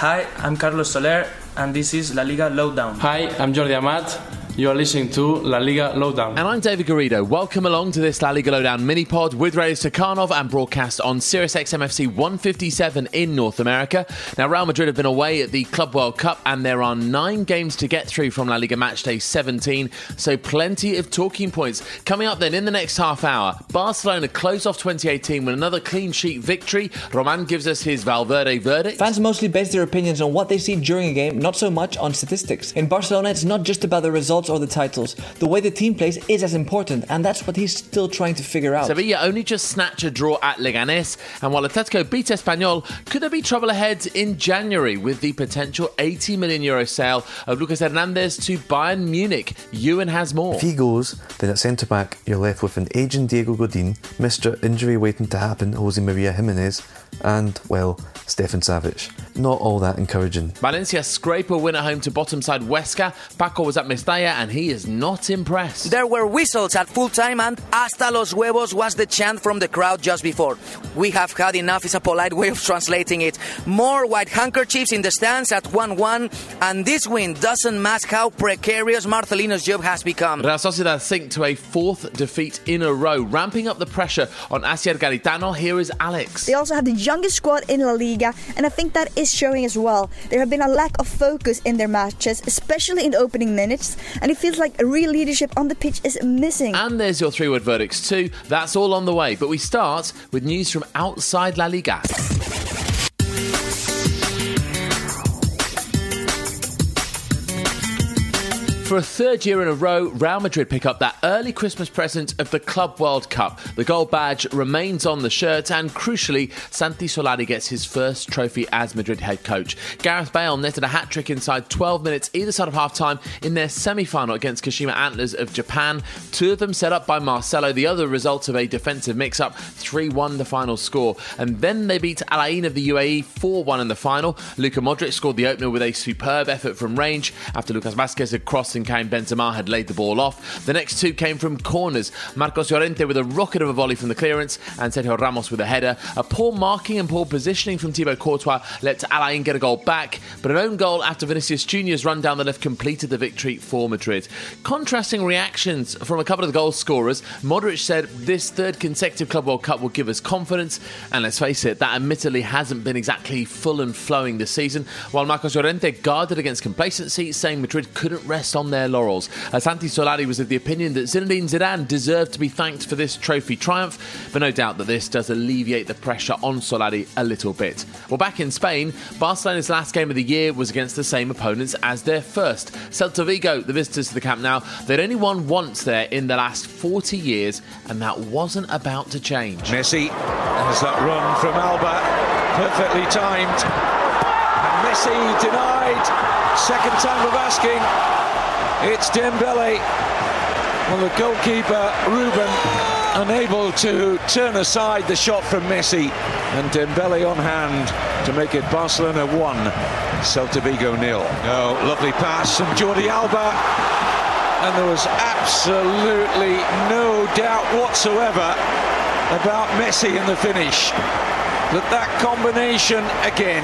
Hi, I'm Carlos Soler, and this is La Liga Lowdown. Hi, I'm Jordi Amat. You are listening to La Liga Lowdown. And I'm David Garrido. Welcome along to this La Liga Lowdown mini pod with Radio Stakhanov and broadcast on Sirius XMFC 157 in North America. Now, Real Madrid have been away at the Club World Cup, and there are nine games to get through from La Liga Match Day 17, so plenty of talking points. Coming up then in the next half hour, Barcelona close off 2018 with another clean sheet victory. Roman gives us his Valverde verdict. Fans mostly base their opinions on what they see during a game, not so much on statistics. In Barcelona, it's not just about the results or the titles. The way the team plays is as important, and that's what he's still trying to figure out. Sevilla only just snatch a draw at Leganés, and while Atletico beat Espanyol, could there be trouble ahead in January with the potential 80 million euro sale of Lucas Hernandez to Bayern Munich? Ewan has more. If he goes, then at centre back, you're left with an aging Diego Godin, Mr. Injury waiting to happen, Jose Maria Jimenez, and, well, Stefan Savic. Not all that encouraging. Valencia scrape a win at home to bottom side Huesca. Paco was at Mestalla and he is not impressed. There were whistles at full time, and hasta los huevos was the chant from the crowd just before. We have had enough is a polite way of translating it. More white handkerchiefs in the stands at 1 1, and this win doesn't mask how precarious Marcelino's job has become. Real Sociedad sink to a fourth defeat in a row, ramping up the pressure on Asier Garitano. Here is Alex. They also have the youngest squad in La Liga, and I think that is showing as well. There have been a lack of focus in their matches, especially in the opening minutes, and it feels like real leadership on the pitch is missing. And there's your three word verdicts too. That's all on the way. But we start with news from outside La Liga. For a third year in a row, Real Madrid pick up that early Christmas present of the Club World Cup. The gold badge remains on the shirt, and crucially, Santi Solari gets his first trophy as Madrid head coach. Gareth Bale netted a hat trick inside 12 minutes either side of half time in their semi final against Kashima Antlers of Japan. Two of them set up by Marcelo, the other result of a defensive mix up, 3 1 the final score. And then they beat Al Ain of the UAE 4 1 in the final. Luka Modric scored the opener with a superb effort from range after Lucas Vasquez had crossed and Karim Benzema had laid the ball off. The next two came from corners. Marcos Llorente with a rocket of a volley from the clearance and Sergio Ramos with a header. A poor marking and poor positioning from Thibaut Courtois let Al Ain get a goal back, but an own goal after Vinicius Junior's run down the left completed the victory for Madrid. Contrasting reactions from a couple of the goal scorers. Modric said this third consecutive Club World Cup will give us confidence, and let's face it, that admittedly hasn't been exactly full and flowing this season. While Marcos Llorente guarded against complacency, saying Madrid couldn't rest on their laurels. Uh, Santi Solari was of the opinion that Zinedine Zidane deserved to be thanked for this trophy triumph, but no doubt that this does alleviate the pressure on Solari a little bit. Well, back in Spain, Barcelona's last game of the year was against the same opponents as their first. Celta Vigo, the visitors to the Camp Nou, they'd only won once there in the last 40 years, and that wasn't about to change. Messi has that run from Alba, perfectly timed. And Messi denied. Second time of asking. It's Dembele. Well, the goalkeeper, Ruben, unable to turn aside the shot from Messi. And Dembele on hand to make it Barcelona 1, Celta Vigo nil. Oh, lovely pass from Jordi Alba. And there was absolutely no doubt whatsoever about Messi in the finish. That that combination again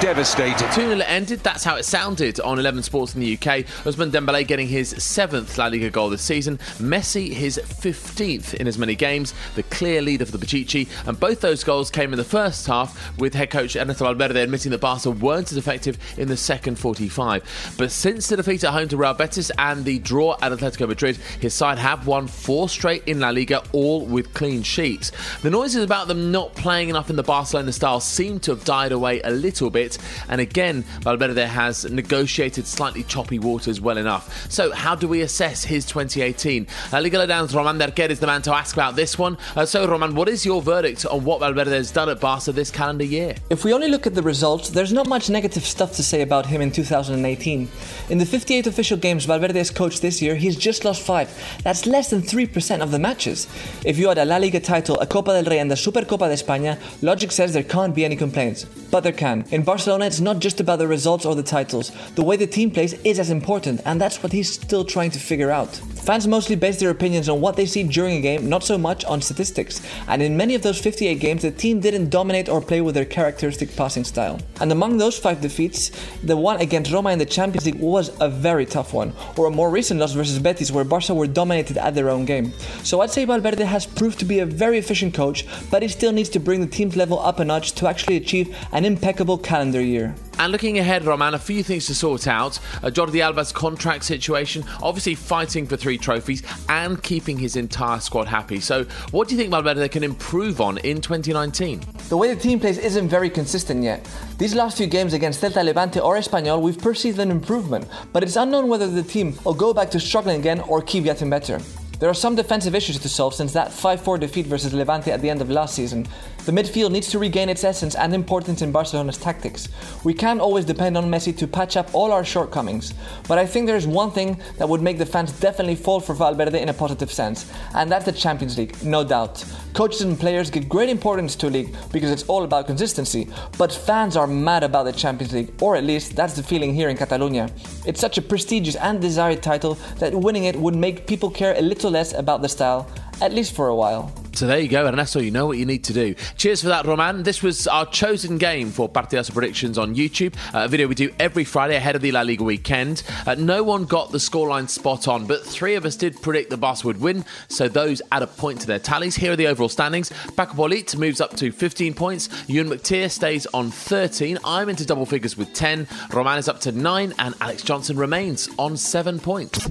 devastated. 2 0 ended. That's how it sounded on 11 Sports in the UK. Ousmane Dembele getting his seventh La Liga goal this season. Messi his 15th in as many games. The clear leader for the Pichichi. And both those goals came in the first half, with head coach Ernesto Valverde admitting that Barca weren't as effective in the second 45. But since the defeat at home to Real Betis and the draw at Atletico Madrid, his side have won four straight in La Liga, all with clean sheets. The noises about them not playing enough in the Barcelona style seem to have died away a little bit, and again, Valverde has negotiated slightly choppy waters well enough. So, how do we assess his 2018? La Liga Lowdown's Roman Derquer is the man to ask about this one. Uh, so, Roman, what is your verdict on what Valverde has done at Barca this calendar year? If we only look at the results, there's not much negative stuff to say about him in 2018. In the 58 official games Valverde has coached this year, he's just lost five. That's less than 3% of the matches. If you add a La Liga title, a Copa del Rey, and the Supercopa de España, logic says there can't be any complaints. But there can. In Barcelona, it's not just about the results or the titles. The way the team plays is as important, and that's what he's still trying to figure out. Fans mostly base their opinions on what they see during a game, not so much on statistics. And in many of those 58 games, the team didn't dominate or play with their characteristic passing style. And among those five defeats, the one against Roma in the Champions League was a very tough one, or a more recent loss versus Betis, where Barca were dominated at their own game. So I'd say Valverde has proved to be a very efficient coach, but he still needs to bring the team's level up a notch to actually achieve an impeccable calendar year. And looking ahead, Roman, a few things to sort out. Uh, Jordi Alba's contract situation, obviously fighting for three trophies and keeping his entire squad happy. So, what do you think Valverde can improve on in 2019? The way the team plays isn't very consistent yet. These last few games against Celta Levante or Espanyol, we've perceived an improvement, but it's unknown whether the team will go back to struggling again or keep getting better. There are some defensive issues to solve since that 5 4 defeat versus Levante at the end of last season. The midfield needs to regain its essence and importance in Barcelona's tactics. We can't always depend on Messi to patch up all our shortcomings, but I think there's one thing that would make the fans definitely fall for Valverde in a positive sense, and that's the Champions League, no doubt. Coaches and players give great importance to league because it's all about consistency, but fans are mad about the Champions League, or at least that's the feeling here in Catalonia. It's such a prestigious and desired title that winning it would make people care a little less about the style, at least for a while. So there you go, Ernesto. You know what you need to do. Cheers for that, Roman. This was our chosen game for Partidazo Predictions on YouTube, uh, a video we do every Friday ahead of the La Liga weekend. Uh, no one got the scoreline spot on, but three of us did predict the Barca would win, so those add a point to their tallies. Here are the overall standings. Paco Polit moves up to 15 points. Ewan McTeer stays on 13. I'm into double figures with 10. Roman is up to 9, and Alex Johnson remains on 7 points.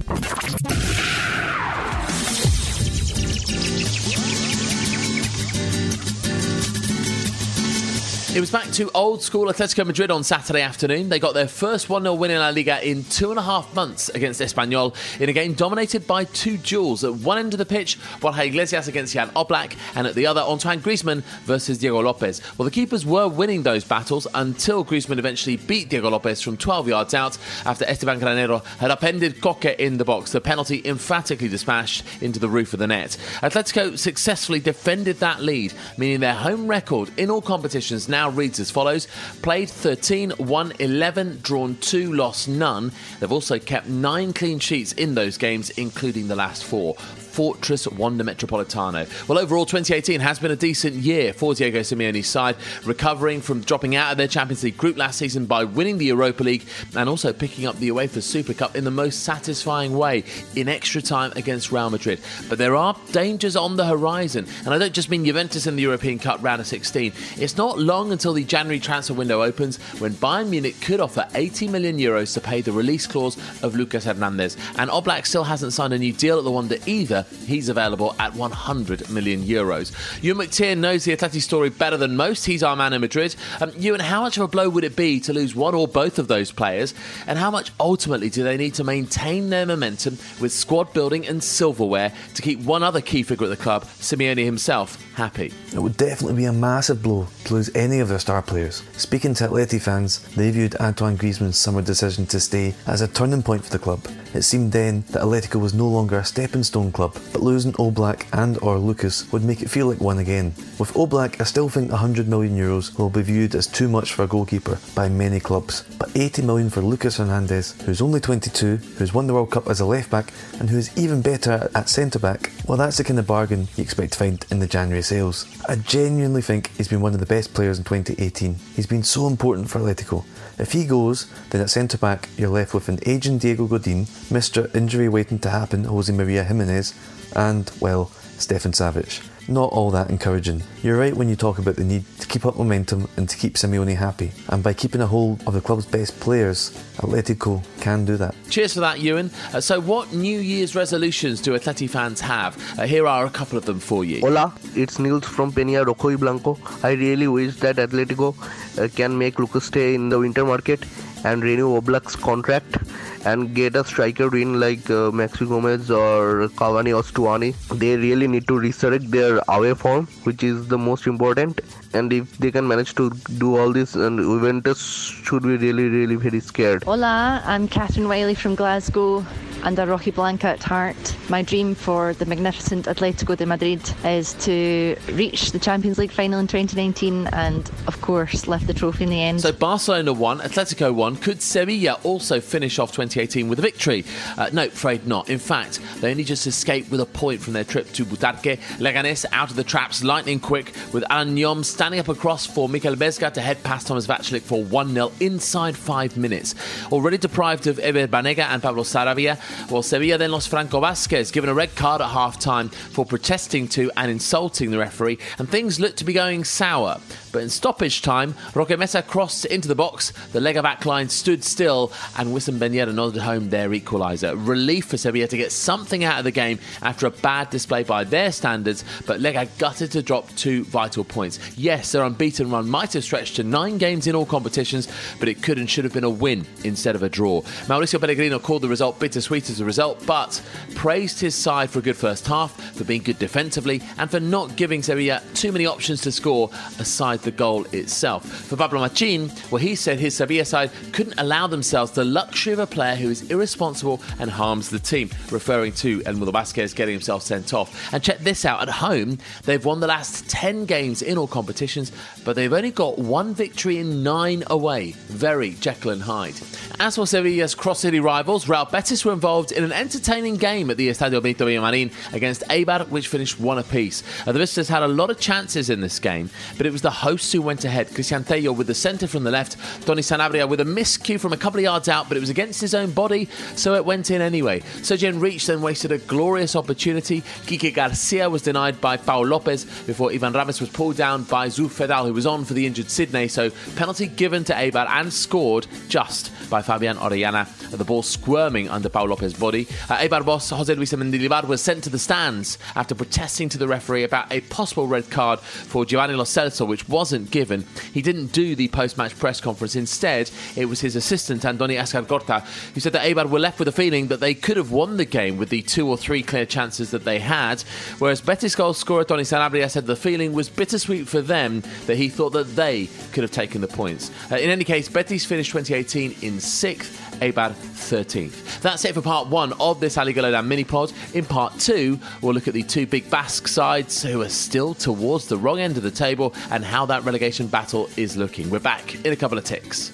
It was back to old school Atletico Madrid on Saturday afternoon. They got their first 1 0 win in La Liga in two and a half months against Espanyol in a game dominated by two duels. At one end of the pitch, Borja Iglesias against Jan Oblak, and at the other, Antoine Griezmann versus Diego Lopez. Well, the keepers were winning those battles until Griezmann eventually beat Diego Lopez from 12 yards out after Esteban Granero had upended Koke in the box. The penalty emphatically dispatched into the roof of the net. Atletico successfully defended that lead, meaning their home record in all competitions now now reads as follows Played 13, won 11, drawn 2, lost none. They've also kept 9 clean sheets in those games, including the last four. Fortress Wanda Metropolitano. Well, overall, 2018 has been a decent year for Diego Simeone's side, recovering from dropping out of their Champions League group last season by winning the Europa League and also picking up the UEFA Super Cup in the most satisfying way in extra time against Real Madrid. But there are dangers on the horizon, and I don't just mean Juventus in the European Cup round of 16. It's not long until the January transfer window opens when Bayern Munich could offer 80 million euros to pay the release clause of Lucas Hernandez, and Oblak still hasn't signed a new deal at the Wanda either he's available at 100 million euros. Ewan McTeer knows the Atleti story better than most. He's our man in Madrid. Um, Ewan, how much of a blow would it be to lose one or both of those players? And how much ultimately do they need to maintain their momentum with squad building and silverware to keep one other key figure at the club, Simeone himself, happy? It would definitely be a massive blow to lose any of their star players. Speaking to Atleti fans, they viewed Antoine Griezmann's summer decision to stay as a turning point for the club. It seemed then that Atletico was no longer a stepping stone club, but losing Oblak and or Lucas would make it feel like one again. With Oblak, I still think 100 million euros will be viewed as too much for a goalkeeper by many clubs, but 80 million for Lucas Hernandez, who's only 22, who's won the World Cup as a left back, and who is even better at centre back, well, that's the kind of bargain you expect to find in the January sales. I genuinely think he's been one of the best players in 2018. He's been so important for Atletico. If he goes, then at centre back you're left with an aging Diego Godin, Mr. Injury waiting to happen Jose Maria Jimenez, and, well, Stefan Savic. Not all that encouraging. You're right when you talk about the need to keep up momentum and to keep Simeone happy. And by keeping a hold of the club's best players, Atletico can do that. Cheers for that, Ewan. Uh, so, what New Year's resolutions do Atleti fans have? Uh, here are a couple of them for you. Hola, it's Nils from Peña Rojiblanco. I really wish that Atletico uh, can make Lucas stay in the winter market and renew Oblak's contract and get a striker in like uh, Maxi Gomez or Cavani or Stuani. They really need to resurrect their away form, which is the most important. And if they can manage to do all this, and Juventus should be really, really very scared. Hola, I'm Catherine Wiley from Glasgow and a rojiblanca at heart. My dream for the magnificent Atletico de Madrid is to reach the Champions League final in 2019 and, of course, lift the trophy in the end. So Barcelona won, Atletico won. Could Sevilla also finish off 2018 with a victory? Uh, no, afraid not. In fact, they only just escaped with a point from their trip to Butarque. Leganés out of the traps, lightning quick, with Alan Nyom standing up across for Mikel Vesga to head past Thomas Vaclik for 1 0 inside five minutes. Already deprived of Ever Banega and Pablo Sarabia, well, Sevilla then lost Franco Vasquez, given a red card at half time for protesting to and insulting the referee, and things looked to be going sour. But in stoppage time, Roque Mesa crossed into the box, the Lega back line stood still, and Wissam Ben Yedder nodded home their equaliser. Relief for Sevilla to get something out of the game after a bad display by their standards, but Lega gutted to drop two vital points. Yes, their unbeaten run might have stretched to nine games in all competitions, but it could and should have been a win instead of a draw. Mauricio Pellegrino called the result bittersweet as a result, but praised his side for a good first half, for being good defensively, and for not giving Sevilla too many options to score aside the goal itself. For Pablo Machin, well, he said his Sevilla side couldn't allow themselves the luxury of a player who is irresponsible and harms the team, referring to Elmudo Vasquez getting himself sent off. And check this out at home, they've won the last 10 games in all competitions, but they've only got one victory in nine away. Very Jekyll and Hyde. As for Sevilla's cross city rivals, Real Betis were involved in an entertaining game at the Estadio Benito Villamarin against Eibar, which finished one apiece. Uh, the visitors had a lot of chances in this game, but it was the hosts who went ahead. Cristian Tello with the centre from the left, Tony Sanabria with a miscue from a couple of yards out, but it was against his own body, so it went in anyway. Sergi Enrich then wasted a glorious opportunity. Kike Garcia was denied by Pau Lopez before Ivan Ramis was pulled down by Zuf Feddal, who was on for the injured Sidnei. So penalty given to Eibar and scored just by Fabian Orellana. The ball squirming under Pau Lopez's body. Uh, Eibar boss Jose Luis Mendilibar was sent to the stands after protesting to the referee about a possible red card for Giovanni Lo Celso, which wasn't given. He didn't do the post-match press conference. Instead, it was his assistant Andoni Azkargorta who said that Eibar were left with a feeling that they could have won the game with the two or three clear chances that they had, whereas Betis goal scorer Tony Sanabria said the feeling was bittersweet for them that he thought that they could have taken the points. Uh, in any case, Betis finished 2018 in sixth, Eibar 13th. That's it for part one of this La Liga Lowdown mini pod. In part two, we'll look at the two big Basque sides who are still towards the wrong end of the table and how that relegation battle is looking. We're back in a couple of ticks.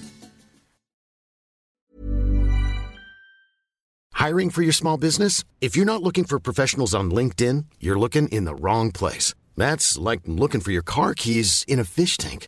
Hiring for your small business? If you're not looking for professionals on LinkedIn, you're looking in the wrong place. That's like looking for your car keys in a fish tank.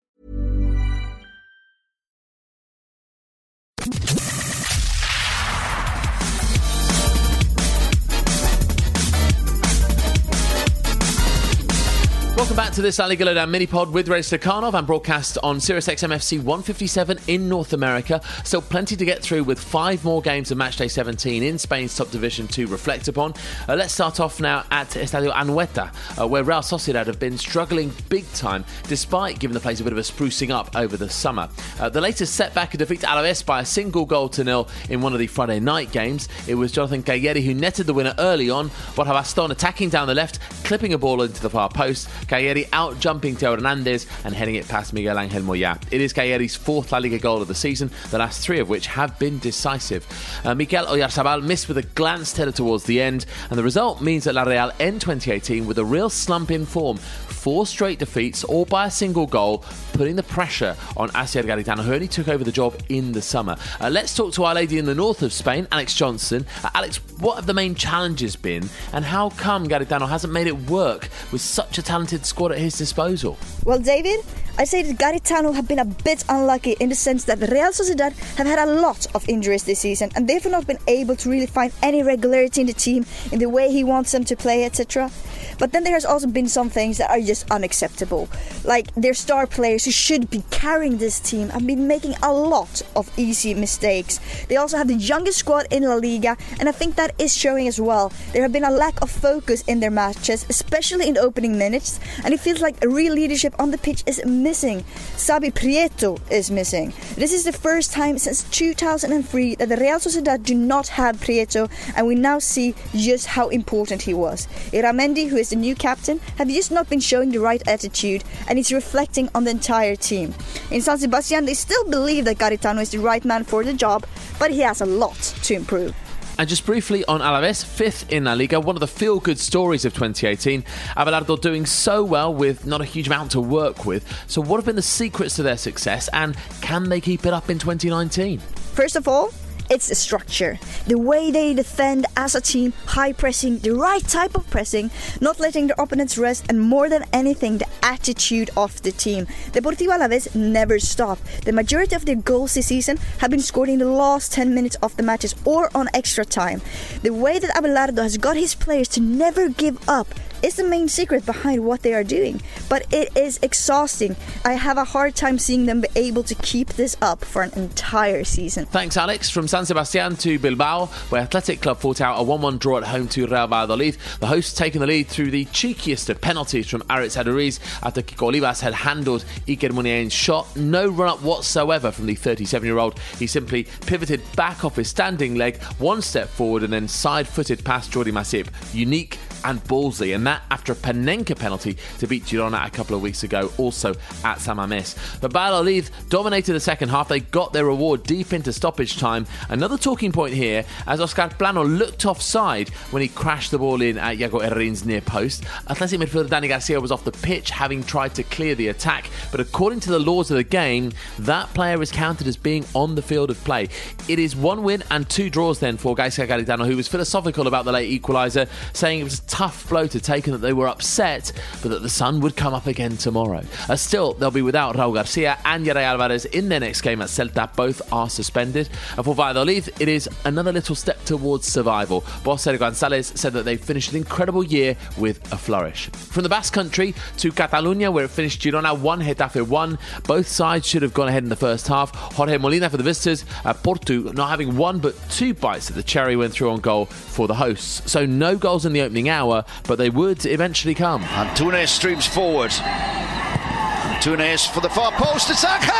Welcome back to this La Liga Lowdown mini pod with Ray Stakhanov and broadcast on Sirius XM FC 157 in North America. Still plenty to get through with five more games of matchday 17 in Spain's top division to reflect upon. Uh, let's start off now at Estadio Anoeta, uh, where Real Sociedad have been struggling big time despite giving the place a bit of a sprucing up over the summer. Uh, the latest setback, a defeat to Alaves by a single goal to nil in one of the Friday night games. It was Jonathan Calleri who netted the winner early on, Borja Baston attacking down the left, clipping a ball into the far post. Calleri out jumping Theo Hernandez and heading it past Miguel Angel Moya. It is Calleri's fourth La Liga goal of the season, the last three of which have been decisive. Uh, Mikel Oyarzabal missed with a glance headed towards the end, and the result means that La Real end 2018 with a real slump in form. Four straight defeats, all by a single goal, putting the pressure on Asier Garitano, who only took over the job in the summer. Uh, let's talk to our lady in the north of Spain, Alex Johnson. Uh, Alex, what have the main challenges been, and how come Garitano hasn't made it work with such a talented squad at his disposal? Well, David, I say that Garitano have been a bit unlucky in the sense that Real Sociedad have had a lot of injuries this season and they've not been able to really find any regularity in the team in the way he wants them to play, etc. But then there has also been some things that are just unacceptable. Like their star players who should be carrying this team have been making a lot of easy mistakes. They also have the youngest squad in La Liga, and I think that is showing as well. There have been a lack of focus in their matches, especially in the opening minutes, and it feels like real leadership on the pitch is missing. Xabi Prieto is missing. This is the first time since 2003 that the Real Sociedad do not have Prieto, and we now see just how important he was. Illarramendi, who is the new captain, have just not been showing the right attitude, and it's reflecting on the entire team. In San Sebastian, they still believe that Garitano is the right man for the job, but he has a lot to improve. And just briefly on Alaves, fifth in La Liga, one of the feel good stories of 2018. Abelardo doing so well with not a huge amount to work with. So, what have been the secrets to their success, and can they keep it up in 2019? First of all, it's the structure. The way they defend as a team, high pressing, the right type of pressing, not letting their opponents rest, and more than anything, the attitude of the team. Deportivo Alaves never stop. The majority of their goals this season have been scored in the last 10 minutes of the matches or on extra time. The way that Abelardo has got his players to never give up is the main secret behind what they are doing. But it is exhausting. I have a hard time seeing them be able to keep this up for an entire season. Thanks, Alex. From San Sebastian to Bilbao, where Athletic Club fought out a 1 1 draw at home to Real Valladolid. The hosts taking the lead through the cheekiest of penalties from Aritz Aduriz after Kiko Olivas had handled Iker Muniain's shot. No run up whatsoever from the 37 year old. He simply pivoted back off his standing leg, one step forward, and then side footed past Jordi Masip. Unique and ballsy, and that after a Panenka penalty to beat Girona a couple of weeks ago, also at San Mamés. But Valladolid dominated the second half. They got their reward deep into stoppage time. Another talking point here as Oscar Plano looked offside when he crashed the ball in at Yago Herrerin's near post. Athletic midfielder Dani Garcia was off the pitch, having tried to clear the attack, but according to the laws of the game, that player is counted as being on the field of play. It is one win and two draws then for Gaizka Garitano, who was philosophical about the late equaliser, saying it was tough blow to take and that they were upset, but that the sun would come up again tomorrow. Uh, still, they'll be without Raul Garcia and Yeray Alvarez in their next game at Celta. Both are suspended. And for Valladolid, it is another little step towards survival. Boss Sergio Gonzalez said that they finished an incredible year with a flourish. From the Basque Country to Catalonia, where it finished Girona 1, Getafe 1. Both sides should have gone ahead in the first half. Jorge Molina for the visitors, uh, Portu not having one but two bites at the cherry went through on goal for the hosts. So no goals in the opening hour, but they would eventually come. Antunes streams forward. Antunes for the far post. Angel!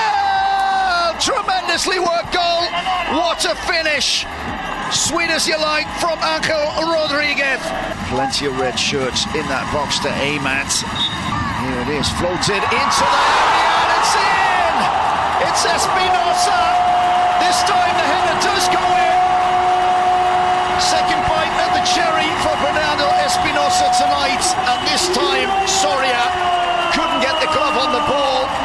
Tremendously worked goal. What a finish. Sweet as you like from Angel Rodriguez. Plenty of red shirts in that box to aim at. Here it is, floated into the area and it's in! It's Espinosa! This time the header does go in. Second bite at the cherry for Bernardo Barca tonight, and this time Soria couldn't get the glove on the ball.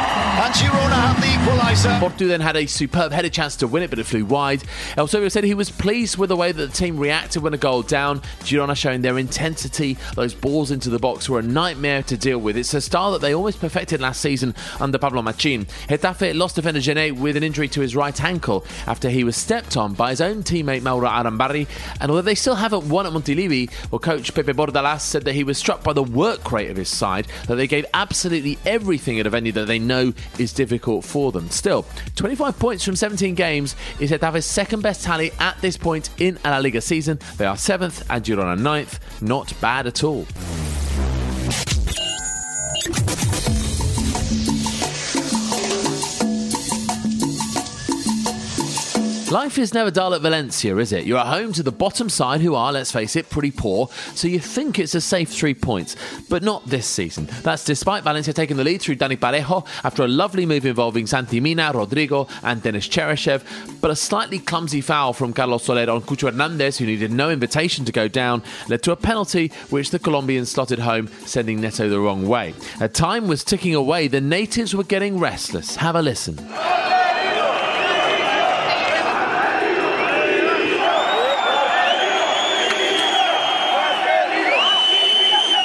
Portu then had a superb headed chance to win it, but it flew wide. Eusebio said he was pleased with the way that the team reacted when a goal down. Girona showing their intensity. Those balls into the box were a nightmare to deal with. It's a style that they almost perfected last season under Pablo Machin. Getafe lost defender Djené with an injury to his right ankle after he was stepped on by his own teammate Mauro Arambarri. And although they still haven't won at Montilivi, well, coach Pepe Bordalas said that he was struck by the work rate of his side, that they gave absolutely everything at a venue that they know is difficult for them. Still, 25 points from 17 games is Getafe's second best tally at this point in La Liga season. They are seventh and Girona ninth. Not bad at all. Life is never dull at Valencia, is it? You're at home to the bottom side, who are, let's face it, pretty poor, so you think it's a safe three points. But not this season. That's despite Valencia taking the lead through Dani Parejo after a lovely move involving Santi Mina, Rodrigo, and Denis Cheryshev. But a slightly clumsy foul from Carlos Soler on Cucho Hernandez, who needed no invitation to go down, led to a penalty which the Colombians slotted home, sending Neto the wrong way. As time was ticking away, the natives were getting restless. Have a listen.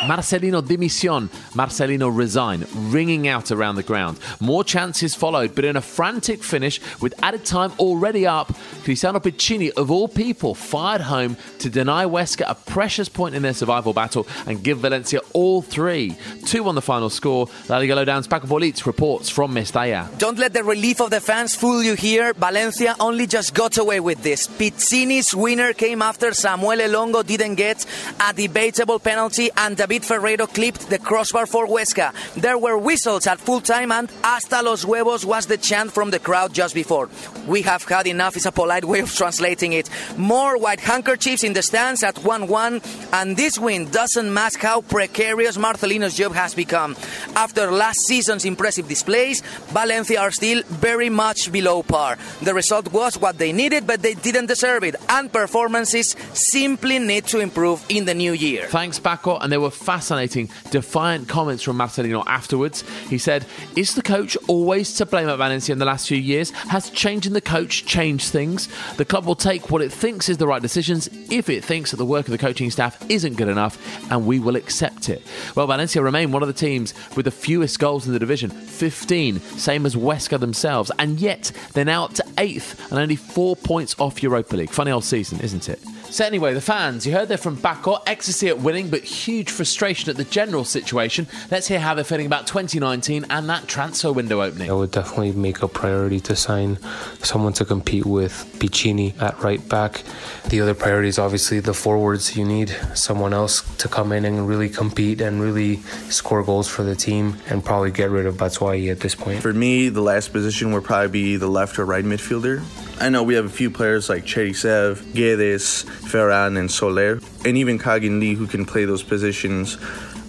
Marcelino dimisión, Marcelino resign, ringing out around the ground. More chances followed, but in a frantic finish with added time already up, Cristiano Piccini, of all people, fired home to deny Huesca a precious point in their survival battle and give Valencia all three. Two on the final score. La Liga Lowdown's Paco Politz reports from Mestalla. Don't let the relief of the fans fool you here. Valencia only just got away with this. Piccini's winner came after Samuele Longo didn't get a debatable penalty and David Ferreiro clipped the crossbar for Huesca. There were whistles at full time and hasta los huevos was the chant from the crowd just before. We have had enough is a polite way of translating it. More white handkerchiefs in the stands at 1 1, and this win doesn't mask how precarious Marcelino's job has become. After last season's impressive displays, Valencia are still very much below par. The result was what they needed, but they didn't deserve it, and performances simply need to improve in the new year. Thanks, Paco, and there were fascinating, defiant comments from Marcelino afterwards. He said, Is the coach always to blame at Valencia in the last few years? Has changing the coach changed things? The club will take what it thinks is the right decisions if it thinks that the work of the coaching staff isn't good enough, and we will accept it. Well, Valencia remain one of the teams with the fewest goals in the division 15, same as Huesca themselves, and yet they're now up to eighth and only four points off Europa League. Funny old season, isn't it? So anyway, the fans, you heard they're from Paco, ecstasy at winning, but huge frustration at the general situation. Let's hear how they're feeling about 2019 and that transfer window opening. I would definitely make a priority to sign someone to compete with Piccini at right back. The other priority is obviously the forwards. You need someone else to come in and really compete and really score goals for the team and probably get rid of Batshuayi at this point. For me, the last position would probably be the left or right midfielder. I know we have a few players like Cheryshev, Guedes, Ferran, and Soler, and even Kang-in Lee who can play those positions.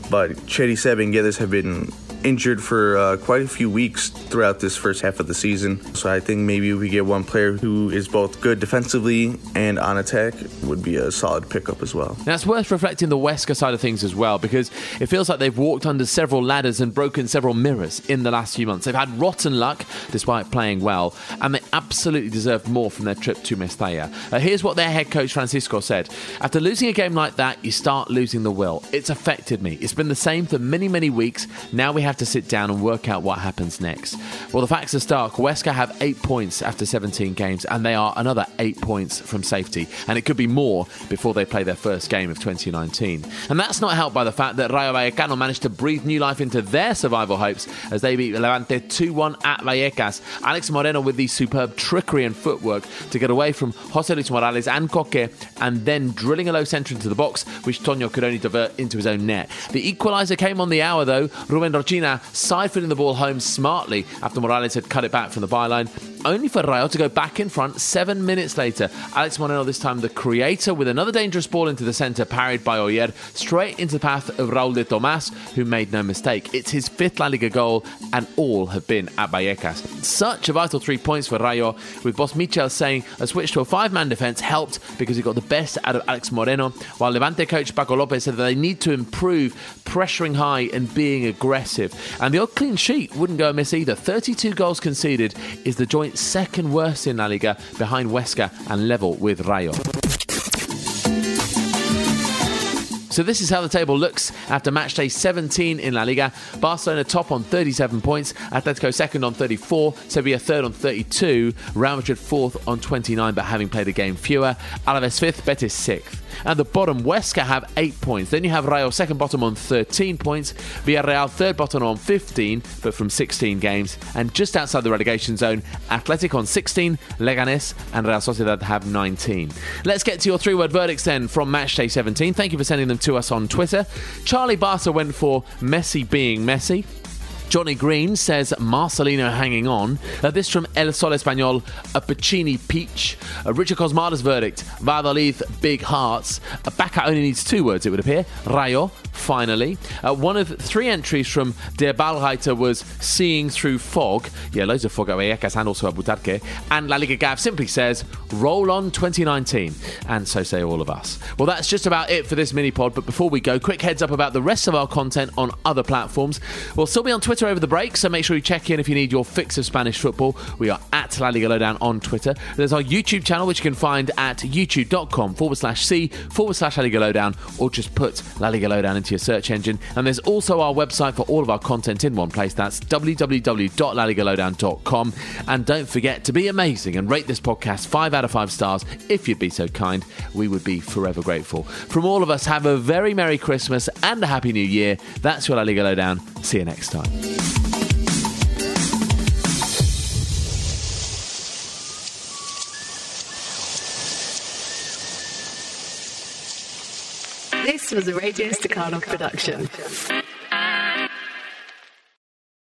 But Cheryshev and Guedes have been injured for uh, quite a few weeks throughout this first half of the season. So I think maybe we get one player who is both good defensively and on attack would be a solid pickup as well. Now it's worth reflecting the Huesca side of things as well because it feels like they've walked under several ladders and broken several mirrors in the last few months. They've had rotten luck despite playing well, and absolutely deserved more from their trip to Mestalla. Uh, here's what their head coach Francisco said: After losing a game like that, you start losing the will. It's affected me. It's been the same for many, many weeks. Now we have to sit down and work out what happens next. Well, the facts are stark. Huesca have eight points after 17 games, and they are another eight points from safety. And it could be more before they play their first game of 2019. And that's not helped by the fact that Rayo Vallecano managed to breathe new life into their survival hopes as they beat Levante 2 1 at Vallecas. Alex Moreno with the superb trickery and footwork to get away from Jose Luis Morales and Coke, and then drilling a low centre into the box, which Tonio could only divert into his own net. The equaliser came on the hour, though. Ruben Rochina side footing the ball home smartly after Morales had cut it back from the byline. Only for Rayo to go back in front seven minutes later. Alex Moreno, this time the creator, with another dangerous ball into the centre, parried by Oier, straight into the path of Raul de Tomas, who made no mistake. It's his fifth La Liga goal, and all have been at Vallecas. Such a vital three points for Rayo, with boss Michel saying a switch to a five man defence helped because he got the best out of Alex Moreno, while Levante coach Paco Lopez said that they need to improve pressuring high and being aggressive. And the odd clean sheet wouldn't go amiss either. 32 goals conceded is the joint second worst in La Liga behind Huesca and level with Rayo. So this is how the table looks after match day 17 in La Liga. Barcelona top on 37 points, Atletico second on 34, Sevilla third on 32, Real Madrid fourth on 29 but having played a game fewer, Alaves fifth, Betis sixth. At the bottom, Huesca have 8 points. Then you have Rayo second bottom on 13 points, Villarreal third bottom on 15 but from 16 games, and just outside the relegation zone, Athletic on 16, Leganes and Real Sociedad have 19. Let's get to your three word verdicts then from match day 17. Thank you for sending them to us on Twitter. Charlie Barca went for Messi being Messi. Johnny Green says Marcelino hanging on. Uh, this from El Sol Español, a Piccini peach. Uh, Richard Cosmada's verdict, Valladolid, big hearts. Uh, Bacca only needs two words, it would appear. Rayo, finally. Uh, one of three entries from Der Ballreiter was seeing through fog. Yeah, loads of fog at Vallecas and also at. And La Liga Gav simply says, roll on 2019. And so say all of us. Well, that's just about it for this mini pod. But before we go, quick heads up about the rest of our content on other platforms. We'll still be on Twitter over the break, so make sure you check in if you need your fix of Spanish football. We are at La Liga Lowdown on Twitter. There's our YouTube channel, which you can find at youtube.com forward slash C forward slash La Liga Lowdown, or just put La Liga Lowdown into your search engine. And there's also our website for all of our content in one place. That's www.laligalowdown.com. And don't forget to be amazing and rate this podcast five out of five stars if you'd be so kind. We would be forever grateful. From all of us, have a very Merry Christmas and a Happy New Year. That's your La Liga Lowdown. See you next time. This was a Radio Stakhanov production.